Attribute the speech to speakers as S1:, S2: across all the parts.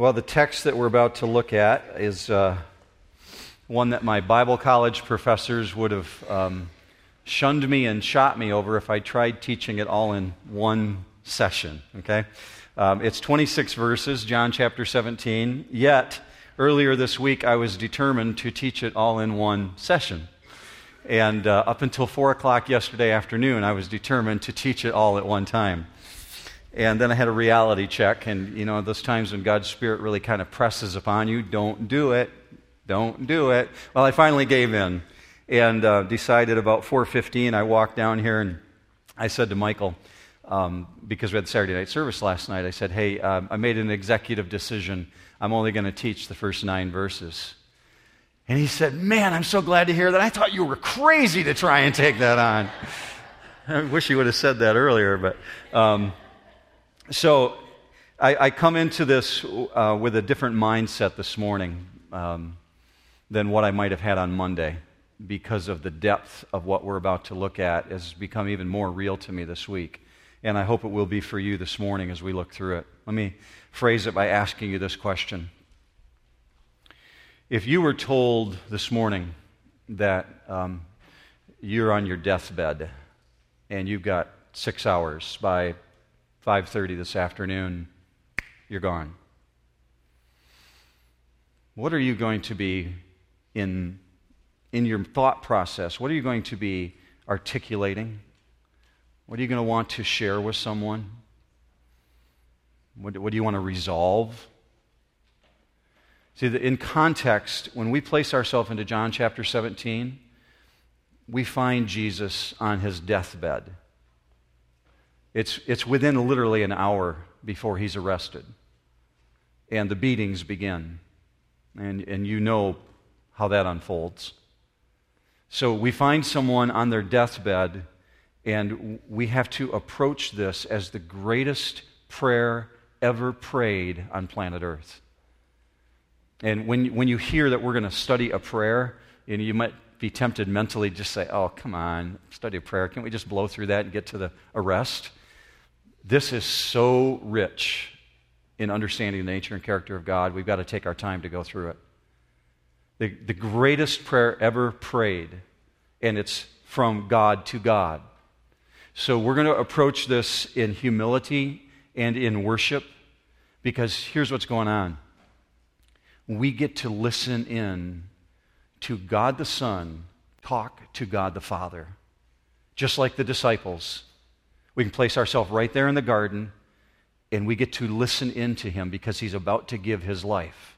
S1: Well, the text that we're about to look at is uh, one that my Bible college professors would have um, shunned me and shot me over if I tried teaching it all in one session. Okay? Um, it's 26 verses, John chapter 17. Yet, earlier this week, I was determined to teach it all in one session. And uh, up until 4 o'clock yesterday afternoon, I was determined to teach it all at one time. And then I had a reality check, and you know, those times when God's Spirit really kind of presses upon you, don't do it, don't do it. Well, I finally gave in and uh, decided about 4:15. I walked down here and I said to Michael, um, because we had Saturday night service last night, I said, "Hey, um, I made an executive decision. I'm only going to teach the first nine verses." And he said, "Man, I'm so glad to hear that. I thought you were crazy to try and take that on." I wish you would have said that earlier, but. Um, so I, I, come into this uh, with a different mindset this morning um, than what I might have had on Monday because of the depth of what we're about to look at has become even more real to me this week. And I hope it will be for you this morning as we look through it. Let me phrase it by asking you this question. If you were told this morning that um, you're on your deathbed and you've got six hours by 5:30 this afternoon, you're gone. What are you going to be in in your thought process? What are you going to be articulating? What are you going to want to share with someone? What, what do you want to resolve? See, in context, when we place ourselves into John chapter 17, we find Jesus on his deathbed. It's, it's within literally an hour before he's arrested. And the beatings begin. And, and you know how that unfolds. So we find someone on their deathbed, and we have to approach this as the greatest prayer ever prayed on planet Earth. And when, when you hear that we're going to study a prayer, you, know, you might be tempted mentally just say, oh, come on, study a prayer. Can't we just blow through that and get to the arrest? This is so rich in understanding the nature and character of God. We've got to take our time to go through it. The, the greatest prayer ever prayed, and it's from God to God. So we're going to approach this in humility and in worship because here's what's going on. We get to listen in to God the Son talk to God the Father, just like the disciples. We can place ourselves right there in the garden and we get to listen into him because he's about to give his life.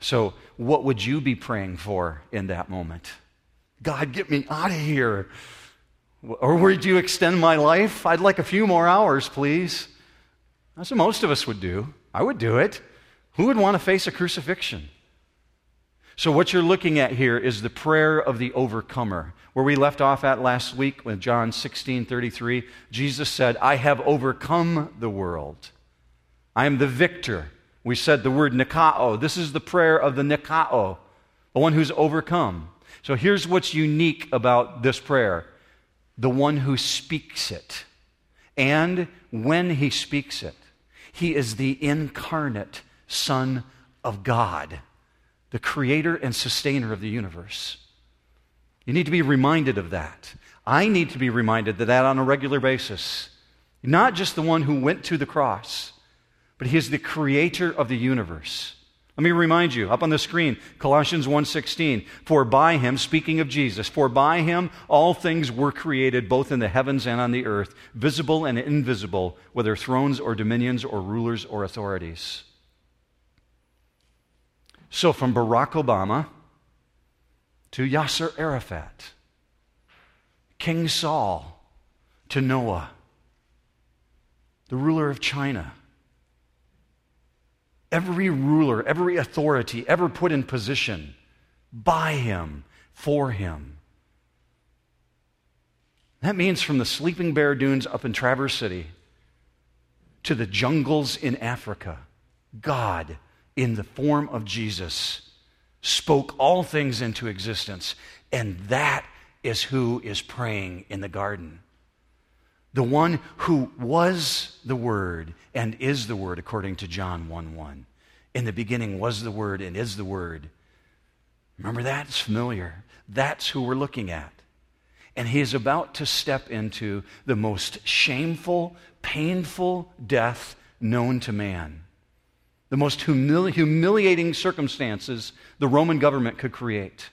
S1: So, what would you be praying for in that moment? God, get me out of here. Or would you extend my life? I'd like a few more hours, please. That's what most of us would do. I would do it. Who would want to face a crucifixion? So, what you're looking at here is the prayer of the overcomer. Where we left off at last week with John 16 33, Jesus said, I have overcome the world. I am the victor. We said the word nikao. This is the prayer of the nikao, the one who's overcome. So, here's what's unique about this prayer the one who speaks it. And when he speaks it, he is the incarnate Son of God the creator and sustainer of the universe. You need to be reminded of that. I need to be reminded of that on a regular basis. Not just the one who went to the cross, but he is the creator of the universe. Let me remind you up on the screen Colossians 1:16 for by him speaking of Jesus for by him all things were created both in the heavens and on the earth visible and invisible whether thrones or dominions or rulers or authorities so, from Barack Obama to Yasser Arafat, King Saul to Noah, the ruler of China, every ruler, every authority ever put in position by him, for him. That means from the sleeping bear dunes up in Traverse City to the jungles in Africa, God in the form of Jesus, spoke all things into existence. And that is who is praying in the garden. the one who was the Word and is the Word, according to John 1 1. In the beginning was the Word and is the Word. Remember that? It's familiar. That's who we're looking at. And he is about to step into the most shameful, painful death known to man. The most humili- humiliating circumstances the Roman government could create.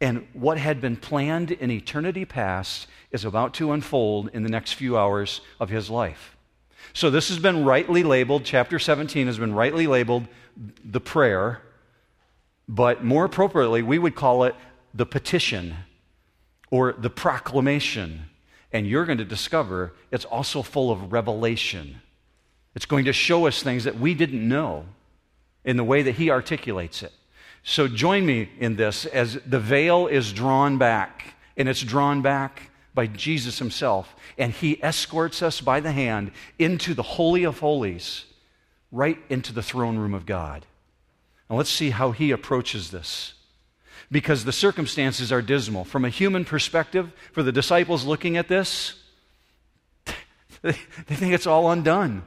S1: And what had been planned in eternity past is about to unfold in the next few hours of his life. So, this has been rightly labeled, chapter 17 has been rightly labeled the prayer, but more appropriately, we would call it the petition or the proclamation. And you're going to discover it's also full of revelation. It's going to show us things that we didn't know in the way that he articulates it. So join me in this as the veil is drawn back, and it's drawn back by Jesus himself, and he escorts us by the hand into the Holy of Holies, right into the throne room of God. Now let's see how he approaches this because the circumstances are dismal. From a human perspective, for the disciples looking at this, they think it's all undone.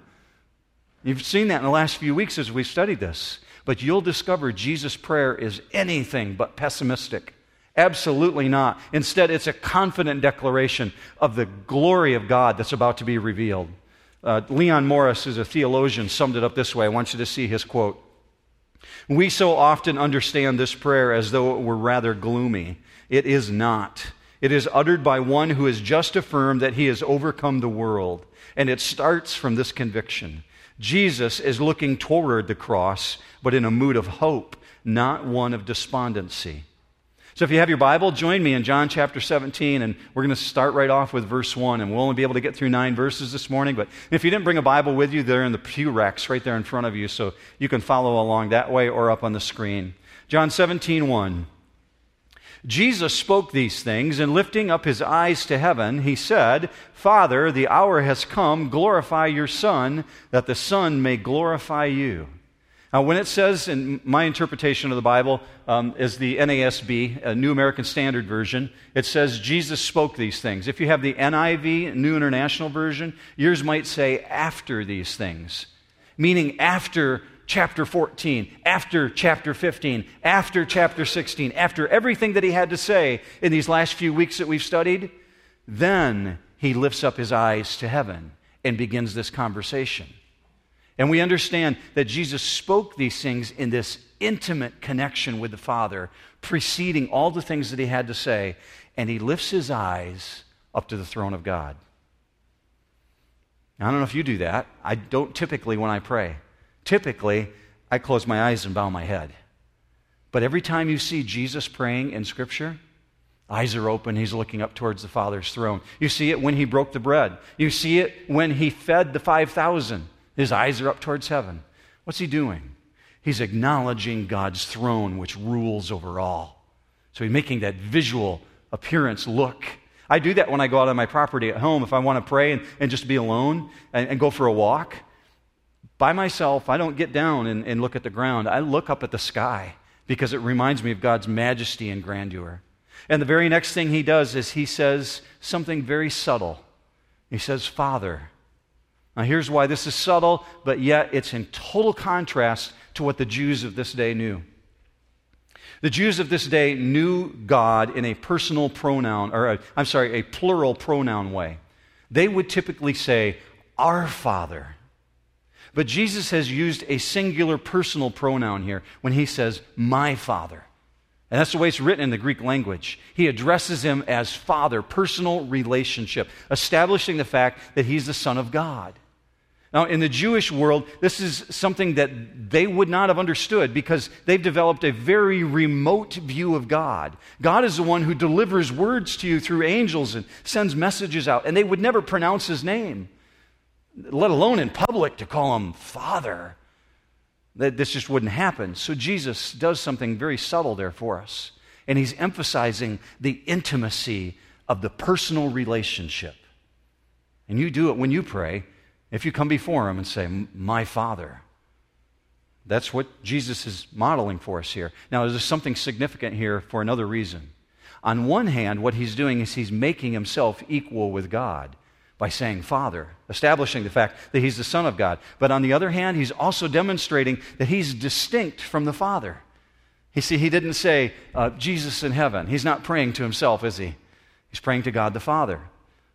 S1: You've seen that in the last few weeks as we've studied this. But you'll discover Jesus' prayer is anything but pessimistic. Absolutely not. Instead, it's a confident declaration of the glory of God that's about to be revealed. Uh, Leon Morris, is a theologian, summed it up this way. I want you to see his quote. We so often understand this prayer as though it were rather gloomy. It is not. It is uttered by one who has just affirmed that he has overcome the world. And it starts from this conviction Jesus is looking toward the cross, but in a mood of hope, not one of despondency. So if you have your Bible, join me in John chapter 17, and we're going to start right off with verse 1. And we'll only be able to get through nine verses this morning, but if you didn't bring a Bible with you, they're in the pew racks right there in front of you, so you can follow along that way or up on the screen. John 17, 1. Jesus spoke these things, and lifting up his eyes to heaven, he said, Father, the hour has come, glorify your Son, that the Son may glorify you. Now, when it says in my interpretation of the Bible um, is the NASB, a New American Standard Version, it says Jesus spoke these things. If you have the NIV, New International Version, yours might say after these things, meaning after chapter 14, after chapter 15, after chapter 16, after everything that he had to say in these last few weeks that we've studied, then he lifts up his eyes to heaven and begins this conversation. And we understand that Jesus spoke these things in this intimate connection with the Father, preceding all the things that he had to say, and he lifts his eyes up to the throne of God. Now, I don't know if you do that. I don't typically when I pray. Typically, I close my eyes and bow my head. But every time you see Jesus praying in Scripture, eyes are open, he's looking up towards the Father's throne. You see it when he broke the bread, you see it when he fed the 5,000. His eyes are up towards heaven. What's he doing? He's acknowledging God's throne, which rules over all. So he's making that visual appearance look. I do that when I go out on my property at home if I want to pray and, and just be alone and, and, go for a walk. By myself, I don't get down and, and look at the ground. I look up at the sky because it reminds me of God's majesty and grandeur. And the very next thing he does is he says something very subtle. He says, Father. Now, here's why this is subtle, but yet it's in total contrast to what the Jews of this day knew. The Jews of this day knew God in a personal pronoun, or I'm sorry, a plural pronoun way. They would typically say, Our Father. But Jesus has used a singular personal pronoun here when he says, My Father. And that's the way it's written in the Greek language. He addresses him as Father, personal relationship, establishing the fact that he's the Son of God. Now, in the Jewish world, this is something that they would not have understood because they've developed a very remote view of God. God is the one who delivers words to you through angels and sends messages out, and they would never pronounce his name, let alone in public to call him Father. That this just wouldn't happen. So Jesus does something very subtle there for us, and he's emphasizing the intimacy of the personal relationship. And you do it when you pray if you come before him and say, My Father, that's what Jesus is modeling for us here. Now, there's something significant here for another reason. On one hand, what he's doing is he's making himself equal with God. By saying Father, establishing the fact that he's the Son of God. But on the other hand, he's also demonstrating that he's distinct from the Father. You see, he didn't say, uh, Jesus in heaven. He's not praying to himself, is he? He's praying to God the Father.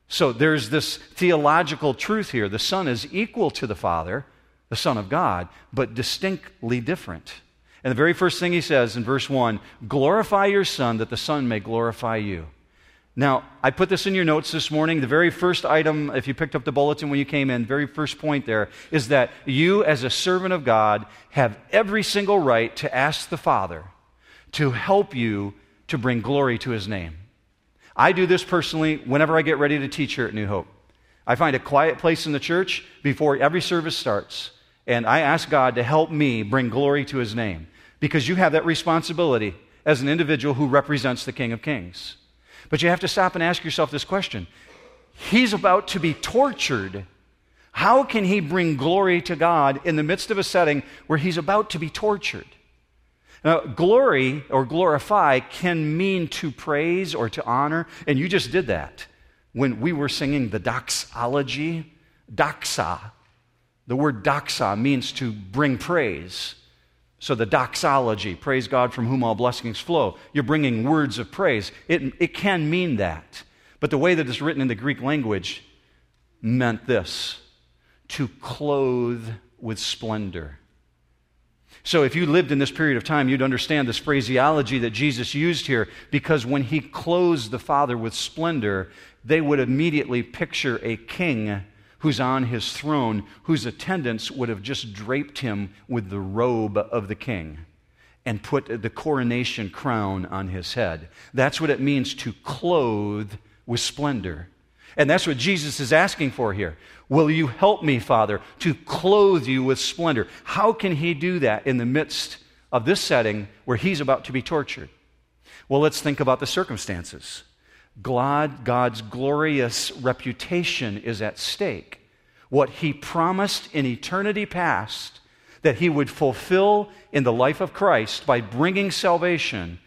S1: So there's this theological truth here. The Son is equal to the Father, the Son of God, but distinctly different. And the very first thing he says in verse 1 glorify your Son that the Son may glorify you. Now, I put this in your notes this morning. The very first item, if you picked up the bulletin when you came in, very first point there is that you, as a servant of God, have every single right to ask the Father to help you to bring glory to his name. I do this personally whenever I get ready to teach here at New Hope. I find a quiet place in the church before every service starts, and I ask God to help me bring glory to his name because you have that responsibility as an individual who represents the King of Kings. But you have to stop and ask yourself this question He's about to be tortured. How can he bring glory to God in the midst of a setting where he's about to be tortured? Now, glory or glorify can mean to praise or to honor, and you just did that when we were singing the doxology. Doxa. The word doxa means to bring praise. So the doxology, praise God from whom all blessings flow, you're bringing words of praise. It, it can mean that. But the way that it's written in the Greek language meant this to clothe with splendor. So, if you lived in this period of time, you'd understand this phraseology that Jesus used here because when he clothes the Father with splendor, they would immediately picture a king who's on his throne, whose attendants would have just draped him with the robe of the king and put the coronation crown on his head. That's what it means to clothe with splendor. And that's what Jesus is asking for here. Will you help me, Father, to clothe you with splendor? How can he do that in the midst of this setting where he's about to be tortured? Well, let's think about the circumstances. God, God's glorious reputation is at stake. What he promised in eternity past that he would fulfill in the life of Christ by bringing salvation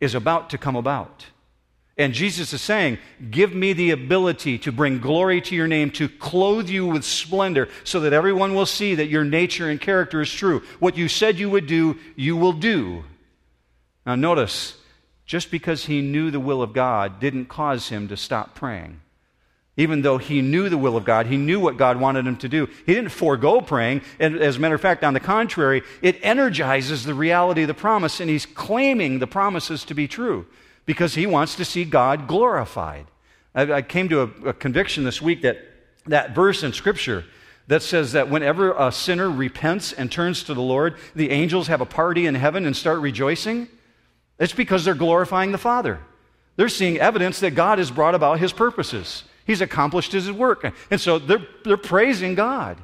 S1: is about to come about. And Jesus is saying, Give me the ability to bring glory to your name, to clothe you with splendor, so that everyone will see that your nature and character is true. What you said you would do, you will do. Now, notice, just because he knew the will of God didn't cause him to stop praying. Even though he knew the will of God, he knew what God wanted him to do. He didn't forego praying. And as a matter of fact, on the contrary, it energizes the reality of the promise, and he's claiming the promises to be true because he wants to see God glorified. I, I came to a, a conviction this week that that verse in Scripture that says that whenever a sinner repents and turns to the Lord, the angels have a party in heaven and start rejoicing. It's because they're glorifying the Father. They're seeing evidence that God has brought about his purposes. He's accomplished his work. And so they're, they're praising God.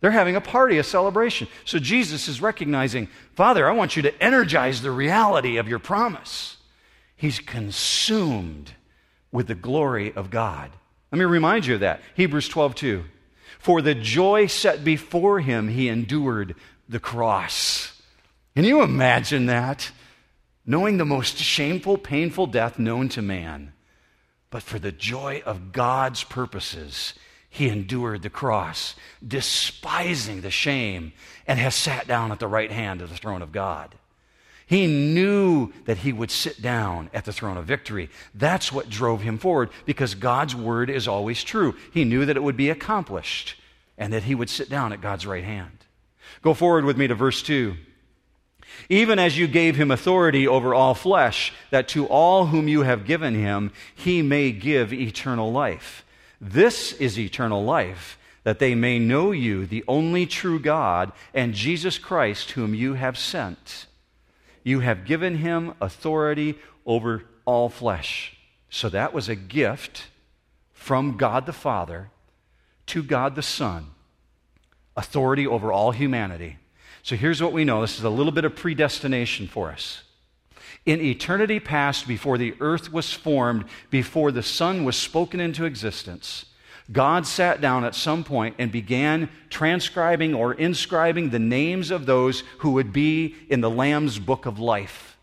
S1: They're having a party, a celebration. So Jesus is recognizing, Father, I want you to energize the reality of your promise. He's consumed with the glory of God. Let me remind you of that. Hebrews 12, 2. For the joy set before him, he endured the cross. Can you imagine that? Knowing the most shameful, painful death known to man. But for the joy of God's purposes, he endured the cross, despising the shame, and has sat down at the right hand of the throne of God. He knew that he would sit down at the throne of victory. That's what drove him forward because God's word is always true. He knew that it would be accomplished and that he would sit down at God's right hand. Go forward with me to verse 2 even as you gave him authority over all flesh, that to all whom you have given him, he may give eternal life. This is eternal life, that they may know you, the only true God, and Jesus Christ, whom you have sent. You have given him authority over all flesh. So that was a gift from God the Father to God the Son authority over all humanity. So here's what we know this is a little bit of predestination for us. In eternity past, before the earth was formed, before the sun was spoken into existence, God sat down at some point and began transcribing or inscribing the names of those who would be in the Lamb's book of life,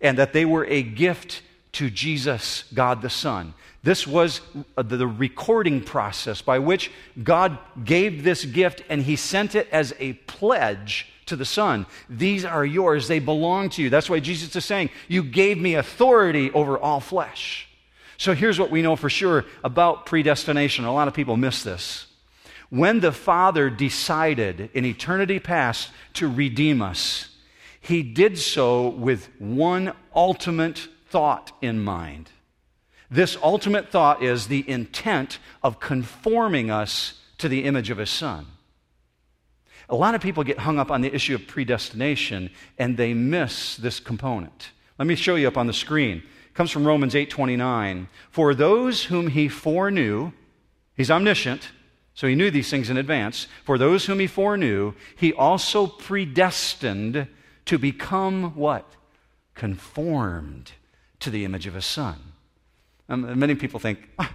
S1: and that they were a gift to Jesus, God the Son. This was uh, the recording process by which God gave this gift and he sent it as a pledge to the Son. These are yours, they belong to you. That's why Jesus is saying, You gave me authority over all flesh. So here's what we know for sure about predestination. A lot of people miss this. When the Father decided in eternity past to redeem us, he did so with one ultimate thought in mind. This ultimate thought is the intent of conforming us to the image of his son. A lot of people get hung up on the issue of predestination and they miss this component. Let me show you up on the screen. It comes from Romans 8:29. For those whom he foreknew, he's omniscient, so he knew these things in advance. For those whom he foreknew, he also predestined to become what? Conformed to the image of his son. Um, many people think, ah,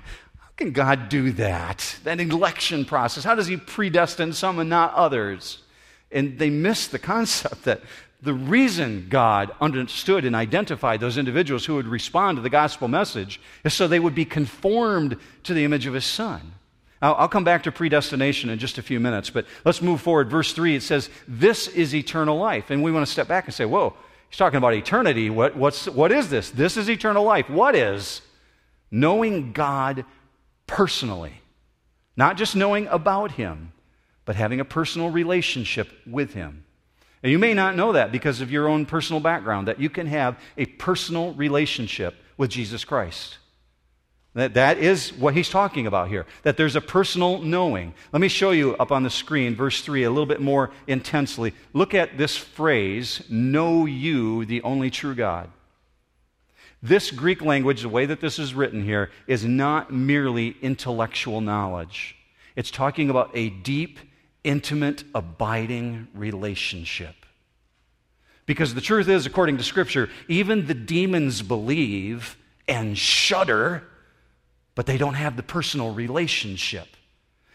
S1: can God do that? That election process. How does he predestine some and not others? And they miss the concept that the reason God understood and identified those individuals who would respond to the gospel message is so they would be conformed to the image of his son. I'll, I'll come back to predestination in just a few minutes, but let's move forward. Verse 3, it says, This is eternal life. And we want to step back and say, Whoa, he's talking about eternity. What, what's, what is this? This is eternal life. What is? Knowing God personally. Not just knowing about him, but having a personal relationship with him. And you may not know that because of your own personal background, that you can have a personal relationship with Jesus Christ. That, that is what he's talking about here, that there's a personal knowing. Let me show you up on the screen, verse 3, a little bit more intensely. Look at this phrase, know you, the only true God. This Greek language, the way that this is written here, is not merely intellectual knowledge. It's talking about a deep, intimate, abiding relationship. Because the truth is, according to Scripture, even the demons believe and shudder but they don't have the personal relationship.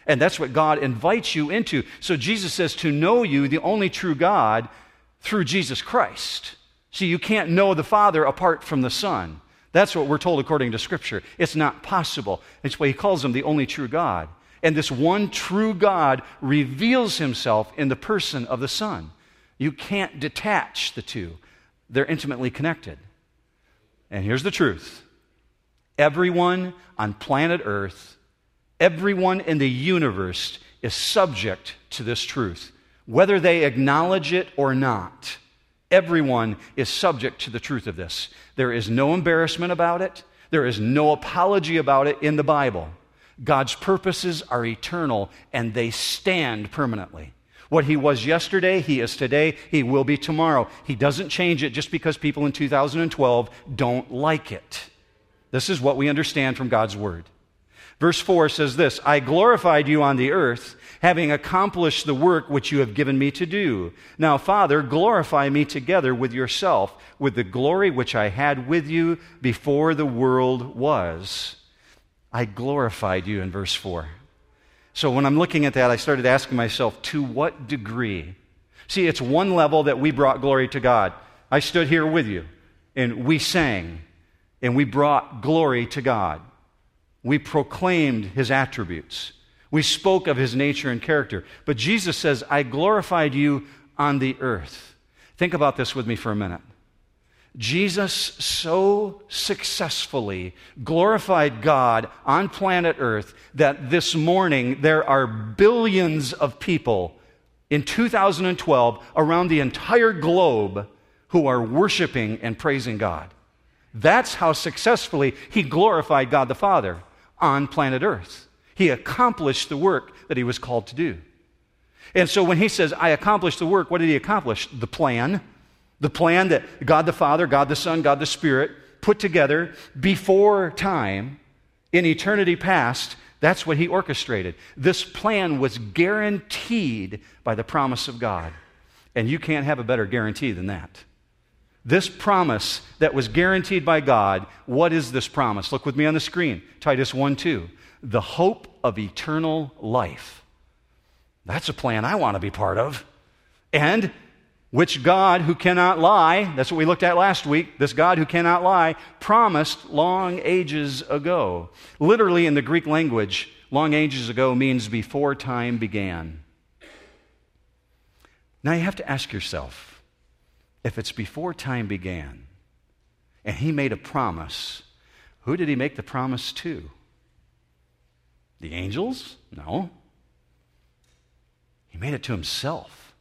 S1: And that's what God invites you into. So Jesus says to know you, the only true God, through Jesus Christ. See, you can't know the Father apart from the Son. That's what we're told according to Scripture. It's not possible. That's why he calls him the only true God. And this one true God reveals himself in the person of the Son. You can't detach the two, they're intimately connected. And here's the truth Everyone on planet Earth, everyone in the universe is subject to this truth, whether they acknowledge it or not. Everyone is subject to the truth of this. There is no embarrassment about it, there is no apology about it in the Bible. God's purposes are eternal and they stand permanently. What he was yesterday, he is today, he will be tomorrow. He doesn't change it just because people in 2012 don't like it. This is what we understand from God's word. Verse 4 says this I glorified you on the earth, having accomplished the work which you have given me to do. Now, Father, glorify me together with yourself, with the glory which I had with you before the world was. I glorified you in verse 4. So when I'm looking at that, I started asking myself, to what degree? See, it's one level that we brought glory to God. I stood here with you, and we sang and we brought glory to God. We proclaimed his attributes. We spoke of his nature and character. But Jesus says, I glorified you on the earth. Think about this with me for a minute. Jesus so successfully glorified God on planet Earth that this morning there are billions of people in 2012 around the entire globe who are worshiping and praising God. That's how successfully he glorified God the Father on planet Earth. He accomplished the work that he was called to do. And so when he says, I accomplished the work, what did he accomplish? The plan. The plan that God the Father, God the Son, God the Spirit put together before time in eternity past. That's what he orchestrated. This plan was guaranteed by the promise of God. And you can't have a better guarantee than that. This promise that was guaranteed by God, what is this promise? Look with me on the screen. Titus 1 2. The hope of eternal life. That's a plan I want to be part of. And which God, who cannot lie, that's what we looked at last week, this God who cannot lie, promised long ages ago. Literally, in the Greek language, long ages ago means before time began. Now you have to ask yourself if it's before time began and he made a promise, who did he make the promise to? The angels? No. He made it to himself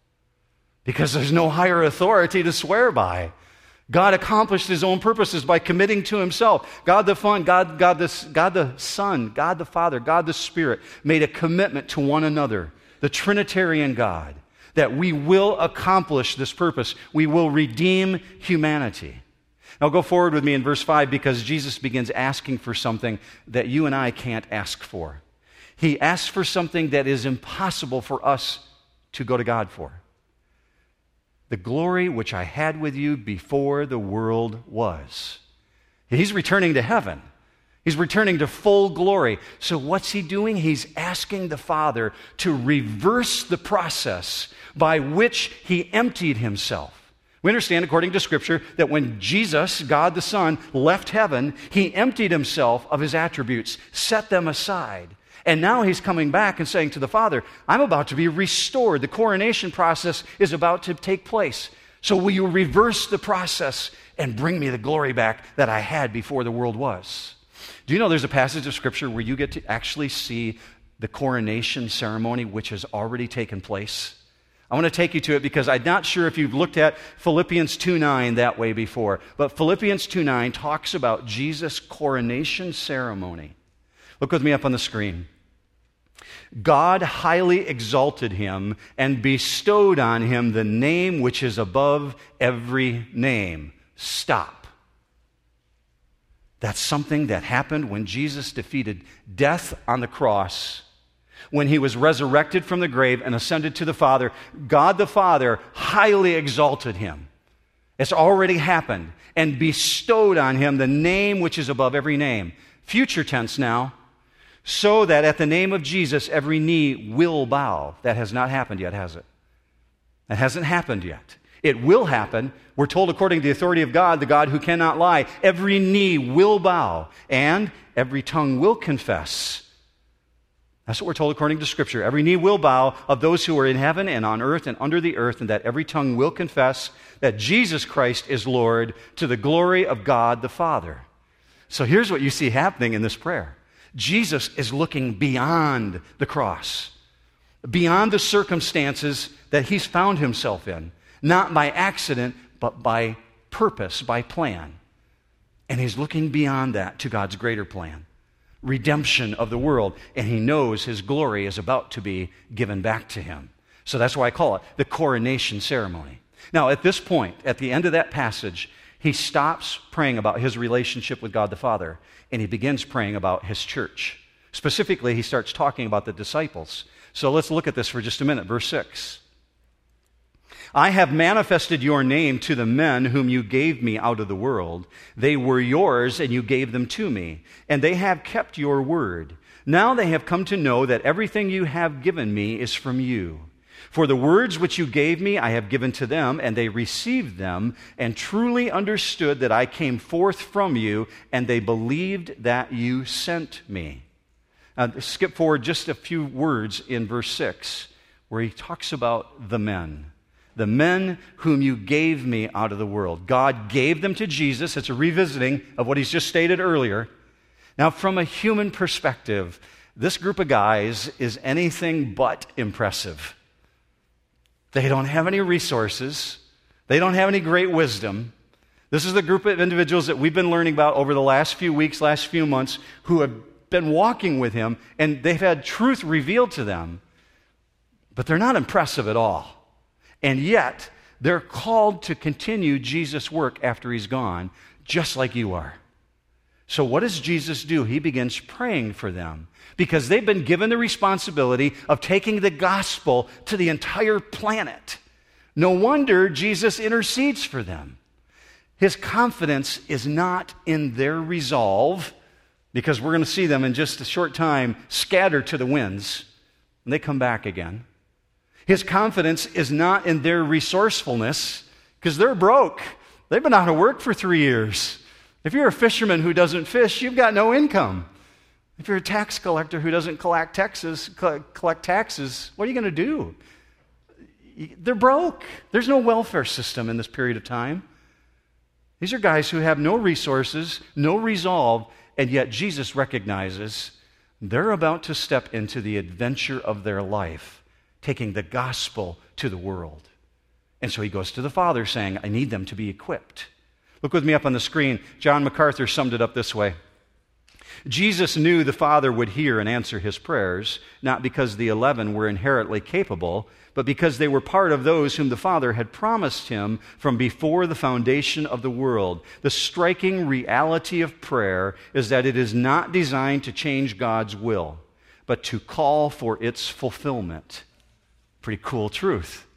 S1: because there's no higher authority to swear by. God accomplished his own purposes by committing to himself. God the Son, God, God, the, God the Son, God the Father, God the Spirit made a commitment to one another, the Trinitarian God, that we will accomplish this purpose. We will redeem humanity. Now go forward with me in verse 5 because Jesus begins asking for something that you and I can't ask for. He asks for something that is impossible for us to go to God for. The glory which I had with you before the world was. He's returning to heaven. He's returning to full glory. So, what's he doing? He's asking the Father to reverse the process by which he emptied himself. We understand, according to Scripture, that when Jesus, God the Son, left heaven, he emptied himself of his attributes, set them aside, and now he's coming back and saying to the Father, I'm about to be restored. The coronation process is about to take place. So will you reverse the process and bring me the glory back that I had before the world was? Do you know there's a passage of Scripture where you get to actually see the coronation ceremony which has already taken place? I want to take you to it because I'm not sure if you've looked at Philippians 2:9 that way before. But Philippians 2:9 talks about Jesus' coronation ceremony. Look with me up on the screen. God highly exalted him and bestowed on him the name which is above every name. Stop. That's something that happened when Jesus defeated death on the cross. When he was resurrected from the grave and ascended to the Father, God the Father highly exalted him. It's already happened and bestowed on him the name which is above every name. Future tense now so that at the name of Jesus every knee will bow. That has not happened yet, has it? That hasn't happened yet. It will happen. We're told, according to the authority of God, the God who cannot lie, every knee will bow and every tongue will confess. That's what we're told according to Scripture. Every knee will bow of those who are in heaven and on earth and under the earth, and that every tongue will confess that Jesus Christ is Lord to the glory of God the Father. So here's what you see happening in this prayer Jesus is looking beyond the cross, beyond the circumstances that he's found himself in, not by accident, but by purpose, by plan. And he's looking beyond that to God's greater plan redemption of the world. And he knows his glory is about to be given back to him. So that's why I call it the coronation ceremony. Now, at this point, at the end of that passage, he stops praying about his relationship with God the Father and he begins praying about his church. Specifically, he starts talking about the disciples. So let's look at this for just a minute. Verse 6. I have manifested your name to the men whom you gave me out of the world. They were yours, and you gave them to me, and they have kept your word. Now they have come to know that everything you have given me is from you. For the words which you gave me, I have given to them, and they received them, and truly understood that I came forth from you, and they believed that you sent me. Now, skip forward just a few words in verse 6, where he talks about the men. The men whom you gave me out of the world. God gave them to Jesus. It's a revisiting of what he's just stated earlier. Now, from a human perspective, this group of guys is anything but impressive. They don't have any resources, they don't have any great wisdom. This is the group of individuals that we've been learning about over the last few weeks, last few months, who have been walking with him, and they've had truth revealed to them, but they're not impressive at all. And yet, they're called to continue Jesus' work after he's gone, just like you are. So, what does Jesus do? He begins praying for them because they've been given the responsibility of taking the gospel to the entire planet. No wonder Jesus intercedes for them. His confidence is not in their resolve, because we're going to see them in just a short time scatter to the winds, and they come back again. His confidence is not in their resourcefulness because they're broke. They've been out of work for three years. If you're a fisherman who doesn't fish, you've got no income. If you're a tax collector who doesn't collect taxes, collect taxes, what are you going to do? They're broke. There's no welfare system in this period of time. These are guys who have no resources, no resolve, and yet Jesus recognizes they're about to step into the adventure of their life, taking the gospel to the world. And so he goes to the Father saying, I need them to be equipped. Look with me up on the screen. John MacArthur summed it up this way Jesus knew the Father would hear and answer his prayers, not because the eleven were inherently capable, but because they were part of those whom the Father had promised him from before the foundation of the world. The striking reality of prayer is that it is not designed to change God's will, but to call for its fulfillment. Pretty cool truth.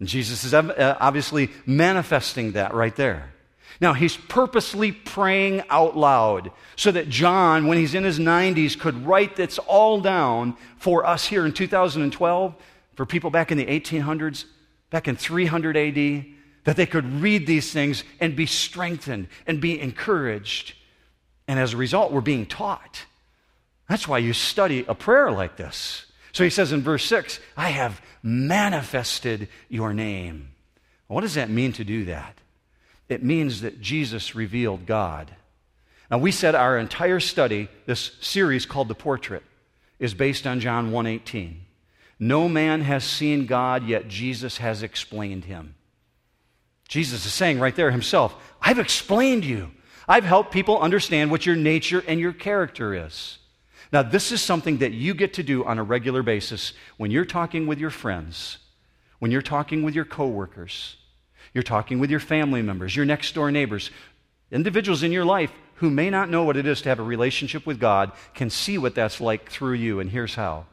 S1: And Jesus is uh, obviously manifesting that right there. Now, he's purposely praying out loud so that John, when he's in his 90s, could write this all down for us here in 2012, for people back in the 1800s, back in 300 AD, that they could read these things and be strengthened and be encouraged. And as a result, we're being taught. That's why you study a prayer like this. So he says in verse 6, I have manifested your name. What does that mean to do that? It means that Jesus revealed God. Now, we said our entire study, this series called The Portrait, is based on John 1:18. No man has seen God, yet Jesus has explained him. Jesus is saying right there himself, I've explained you. I've helped people understand what your nature and your character is. Now, this is something that you get to do on a regular basis when you're talking with your friends, when you're talking with your coworkers, you're talking with your family members, your next door neighbors, individuals in your life who may not know what it is to have a relationship with God can see what that's like through you, and here's how.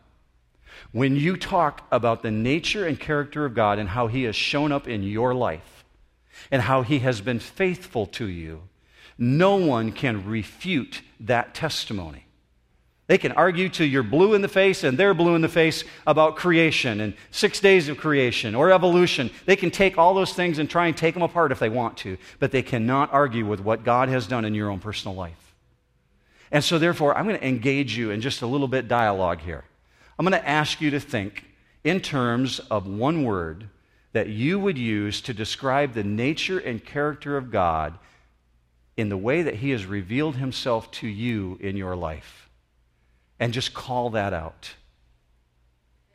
S1: When you talk about the nature and character of God and how He has shown up in your life and how He has been faithful to you, no one can refute that testimony. They can argue till you're blue in the face and they're blue in the face about creation and six days of creation or evolution. They can take all those things and try and take them apart if they want to, but they cannot argue with what God has done in your own personal life. And so, therefore, I'm going to engage you in just a little bit dialogue here. I'm going to ask you to think in terms of one word that you would use to describe the nature and character of God in the way that He has revealed Himself to you in your life and just call that out.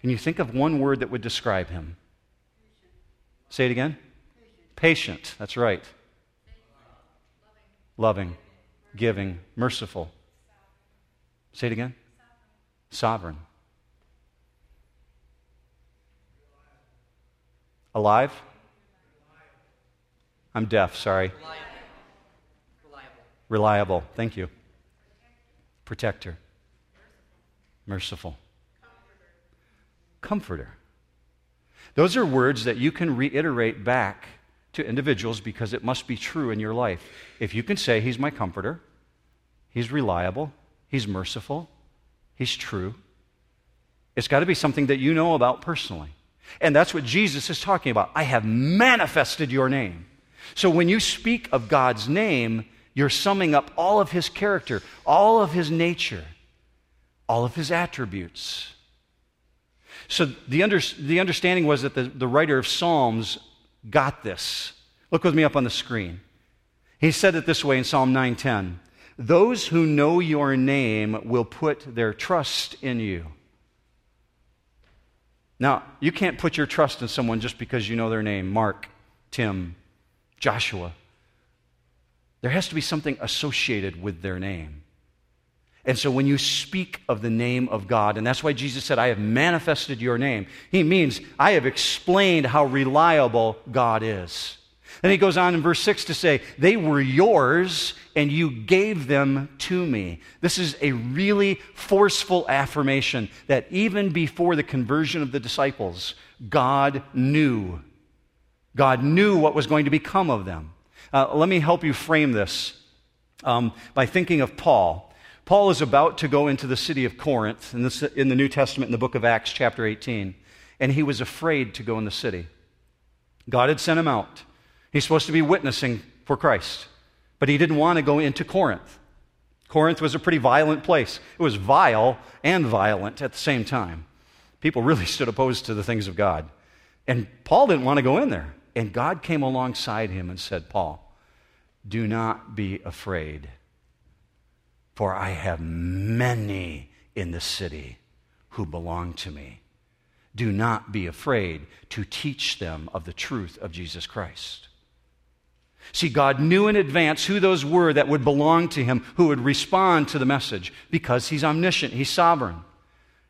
S1: Can you think of one word that would describe him? Say it again. Patient. Patient. That's right. Loving, giving, merciful. Say it again. Sovereign. Alive? I'm deaf, sorry. Reliable. Reliable. Thank you. Protector merciful, comforter. Those are words that you can reiterate back to individuals because it must be true in your life. If you can say, He's my comforter, He's reliable, He's merciful, He's true, it's got to be something that you know about personally. And that's what Jesus is talking about. I have manifested your name. So when you speak of God's name, you're summing up all of his character, all of his nature all of his attributes. So the, under, the understanding was that the, the writer of Psalms got this. Look with me up on the screen. He said it this way in Psalm 9:10. Those who know your name will put their trust in you. Now, you can't put your trust in someone just because you know their name Mark, Tim, Joshua. There has to be something associated with their name. And so when you speak of the name of God, and that's why Jesus said, I have manifested your name, he means, I have explained how reliable God is. Then he goes on in verse 6 to say, They were yours, and you gave them to me. This is a really forceful affirmation that even before the conversion of the disciples, God knew. God knew what was going to become of them. Uh, let me help you frame this um, by thinking of Paul. Paul is about to go into the city of Corinth in the, in the New Testament in the book of Acts, chapter 18. and he was afraid to go in the city. God had sent him out. He's supposed to be witnessing for Christ, but he didn't want to go into Corinth. Corinth was a pretty violent place. It was vile and violent at the same time. People really stood opposed to the things of God. And Paul didn't want to go in there. And God came alongside him and said, Paul, do not be afraid, for I have many in the city who belong to me. Do not be afraid to teach them of the truth of Jesus Christ. See, God knew in advance who those were that would belong to him, who would respond to the message, because he's omniscient, he's sovereign.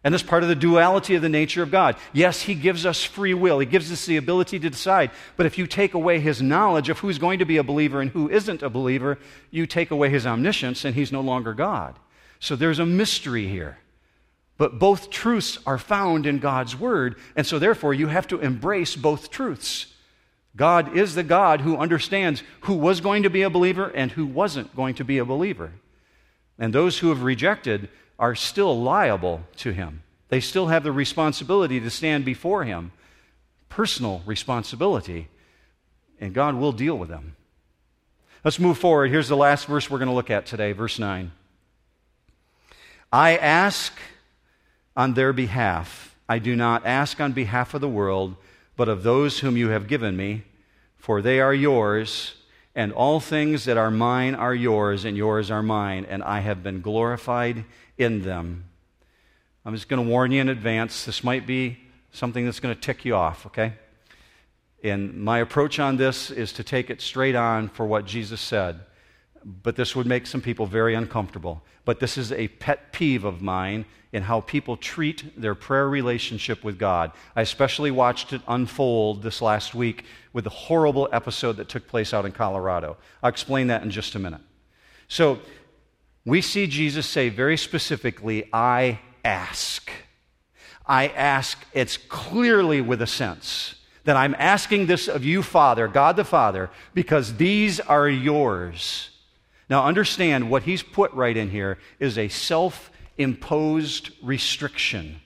S1: And this part of the duality of the nature of God. Yes, He gives us free will. He gives us the ability to decide. But if you take away His knowledge of who's going to be a believer and who isn't a believer, you take away His omniscience and He's no longer God. So there's a mystery here. But both truths are found in God's Word. And so therefore, you have to embrace both truths. God is the God who understands who was going to be a believer and who wasn't going to be a believer. And those who have rejected are still liable to him. They still have the responsibility to stand before him, personal responsibility, and God will deal with them. Let's move forward. Here's the last verse we're going to look at today, verse 9. I ask on their behalf. I do not ask on behalf of the world, but of those whom you have given me, for they are yours and all things that are mine are yours, and yours are mine, and I have been glorified in them. I'm just going to warn you in advance. This might be something that's going to tick you off, okay? And my approach on this is to take it straight on for what Jesus said. But this would make some people very uncomfortable. But this is a pet peeve of mine in how people treat their prayer relationship with God. I especially watched it unfold this last week with the horrible episode that took place out in Colorado. I'll explain that in just a minute. So, we see Jesus say very specifically, I ask. I ask, it's clearly with a sense that I'm asking this of you, Father, God the Father, because these are yours. Now, understand what he's put right in here is a self imposed restriction.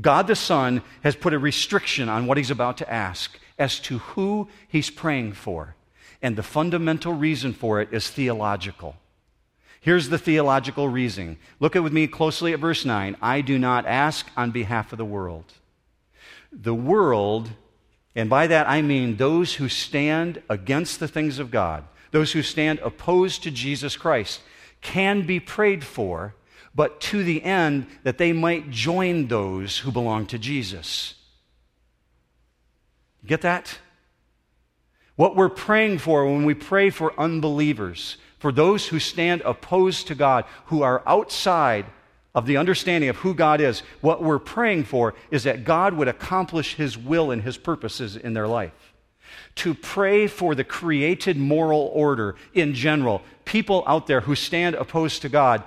S1: God the Son has put a restriction on what he's about to ask as to who he's praying for. And the fundamental reason for it is theological. Here's the theological reasoning. Look at with me closely at verse 9. I do not ask on behalf of the world. The world, and by that I mean those who stand against the things of God, those who stand opposed to Jesus Christ, can be prayed for but to the end that they might join those who belong to Jesus. Get that? What we're praying for when we pray for unbelievers, for those who stand opposed to God, who are outside of the understanding of who God is, what we're praying for is that God would accomplish His will and His purposes in their life. To pray for the created moral order in general, people out there who stand opposed to God,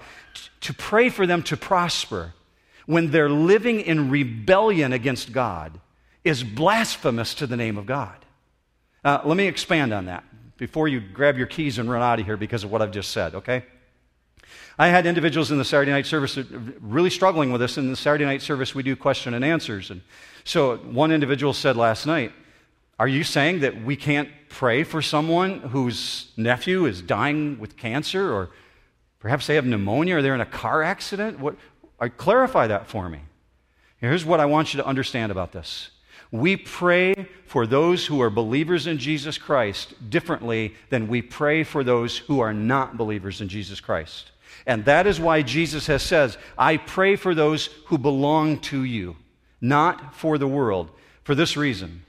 S1: to pray for them to prosper when they're living in rebellion against God is blasphemous to the name of God. Uh, let me expand on that before you grab your keys and run out of here because of what I've just said, okay? I had individuals in the Saturday night service really struggling with this. In the Saturday night service, we do question and answers. And so one individual said last night, Are you saying that we can't pray for someone whose nephew is dying with cancer or Perhaps they have pneumonia or they're in a car accident. What, I, clarify that for me. Here's what I want you to understand about this. We pray for those who are believers in Jesus Christ differently than we pray for those who are not believers in Jesus Christ. And that is why Jesus has says, I pray for those who belong to you, not for the world. For this reason,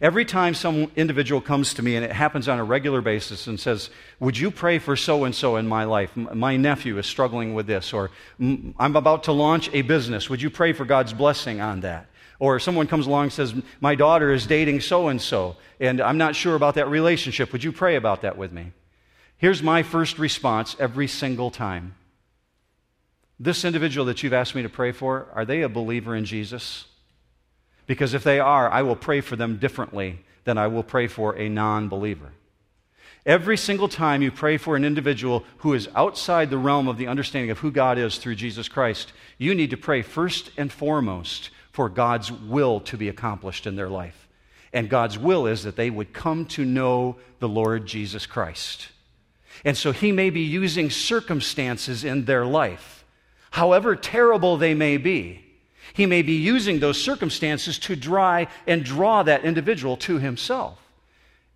S1: Every time some individual comes to me, and it happens on a regular basis, and says, Would you pray for so and so in my life? My nephew is struggling with this, or I'm about to launch a business. Would you pray for God's blessing on that? Or someone comes along and says, My daughter is dating so and so, and I'm not sure about that relationship. Would you pray about that with me? Here's my first response every single time. This individual that you've asked me to pray for, are they a believer in Jesus? Because if they are, I will pray for them differently than I will pray for a non believer. Every single time you pray for an individual who is outside the realm of the understanding of who God is through Jesus Christ, you need to pray first and foremost for God's will to be accomplished in their life. And God's will is that they would come to know the Lord Jesus Christ. And so he may be using circumstances in their life, however terrible they may be. He may be using those circumstances to dry and draw that individual to himself.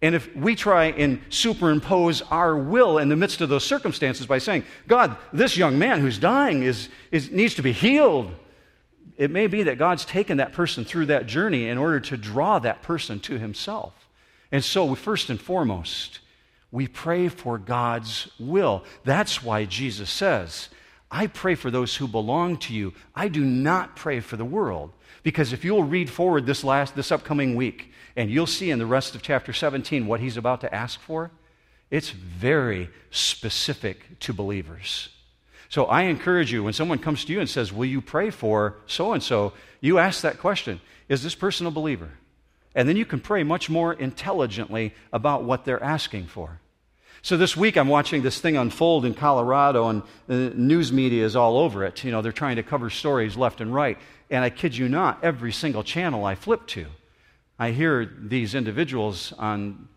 S1: And if we try and superimpose our will in the midst of those circumstances by saying, God, this young man who's dying is, is, needs to be healed, it may be that God's taken that person through that journey in order to draw that person to himself. And so, first and foremost, we pray for God's will. That's why Jesus says, I pray for those who belong to you. I do not pray for the world. Because if you'll read forward this last this upcoming week, and you'll see in the rest of chapter 17 what he's about to ask for, it's very specific to believers. So I encourage you, when someone comes to you and says, Will you pray for so and so? You ask that question Is this person a believer? And then you can pray much more intelligently about what they're asking for. So this week I'm watching this thing unfold in Colorado, and the news media is all over it. You know, they're trying to cover stories left and right. And I kid you not, every single channel I flip to, I hear these individuals on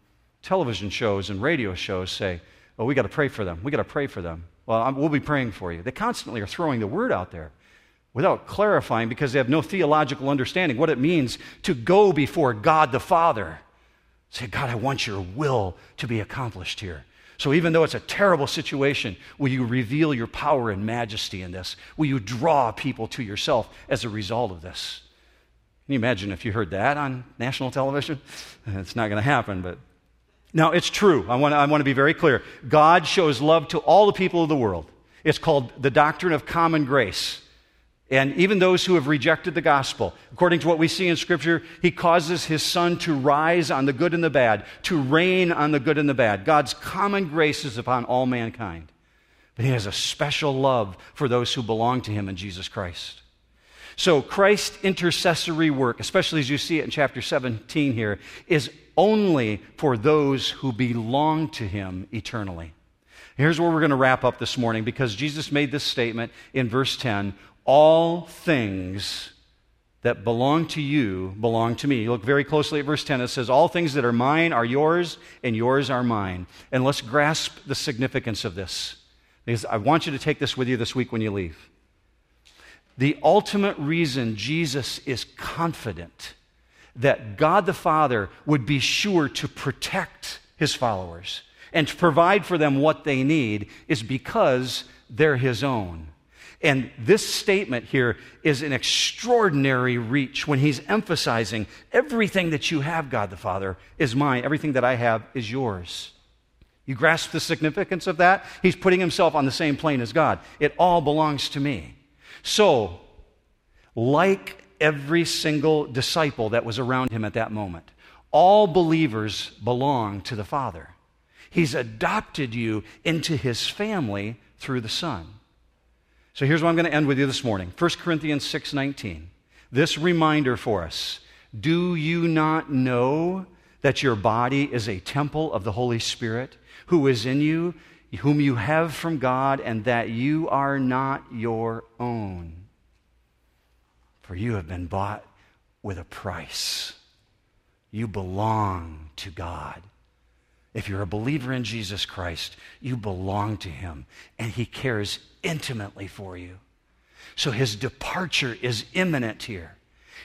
S1: television shows and radio shows say, Oh, we got to pray for them. We got to pray for them. Well, I'm, we'll be praying for you. They constantly are throwing the word out there without clarifying because they have no theological understanding what it means to go before God the Father. Say, God, I want your will to be accomplished here. So even though it's a terrible situation, will you reveal your power and majesty in this? Will you draw people to yourself as a result of this? Can you imagine if you heard that on national television? It's not going to happen, but now, it's true. I want, to, I want to be very clear. God shows love to all the people of the world. It's called the doctrine of common grace. And even those who have rejected the gospel, according to what we see in Scripture, He causes His sun to rise on the good and the bad, to rain on the good and the bad. God's common grace is upon all mankind. But He has a special love for those who belong to Him in Jesus Christ. So, Christ's intercessory work, especially as you see it in chapter 17 here, is only for those who belong to him eternally. Here's where we're going to wrap up this morning because Jesus made this statement in verse 10 All things that belong to you belong to me. You look very closely at verse 10. It says, All things that are mine are yours, and yours are mine. And let's grasp the significance of this because I want you to take this with you this week when you leave. The ultimate reason Jesus is confident that God the Father would be sure to protect his followers and to provide for them what they need is because they're his own. And this statement here is an extraordinary reach when he's emphasizing everything that you have, God the Father, is mine. Everything that I have is yours. You grasp the significance of that? He's putting himself on the same plane as God. It all belongs to me. So, like every single disciple that was around him at that moment. All believers belong to the Father. He's adopted you into his family through the Son. So here's what I'm going to end with you this morning. 1 Corinthians 6:19. This reminder for us. Do you not know that your body is a temple of the Holy Spirit who is in you, whom you have from God, and that you are not your own? For you have been bought with a price. You belong to God. If you're a believer in Jesus Christ, you belong to Him, and He cares intimately for you. So His departure is imminent here.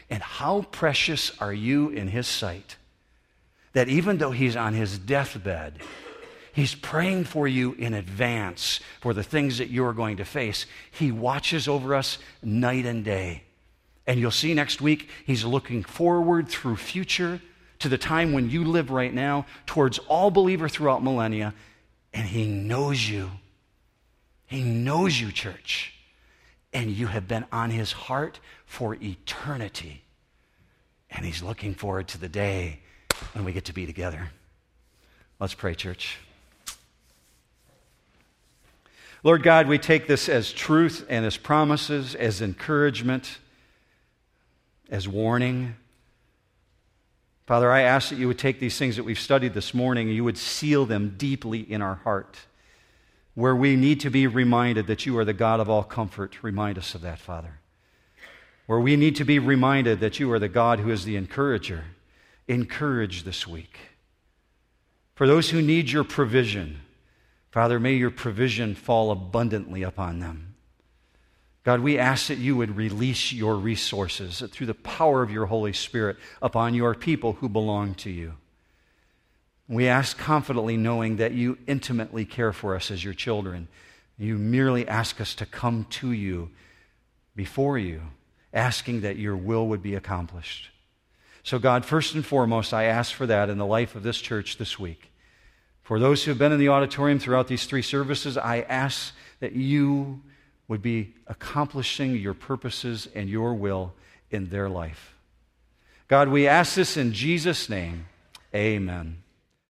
S1: And how precious are you in His sight that even though He's on His deathbed, He's praying for you in advance for the things that you are going to face. He watches over us night and day. And you'll see next week, he's looking forward through future to the time when you live right now towards all believer throughout millennia. And he knows you. He knows you, church. And you have been on his heart for eternity. And he's looking forward to the day when we get to be together. Let's pray, church. Lord God, we take this as truth and as promises, as encouragement as warning. Father, I ask that you would take these things that we've studied this morning and you would seal them deeply in our heart. Where we need to be reminded that you are the God of all comfort, remind us of that, Father. where we need to be reminded that you are the God who is the encourager. Encourage this week. For those who need your provision, Father, may your provision fall abundantly upon them. God, we ask that you would release your resources through the power of your Holy Spirit upon your people who belong to you. We ask confidently, knowing that you intimately care for us as your children. You merely ask us to come to you before you, asking that your will would be accomplished. So, God, first and foremost, I ask for that in the life of this church this week. For those who have been in the auditorium throughout these three services, I ask that you would be accomplishing your purposes and your will in their life. God, we ask this in Jesus' name. Amen.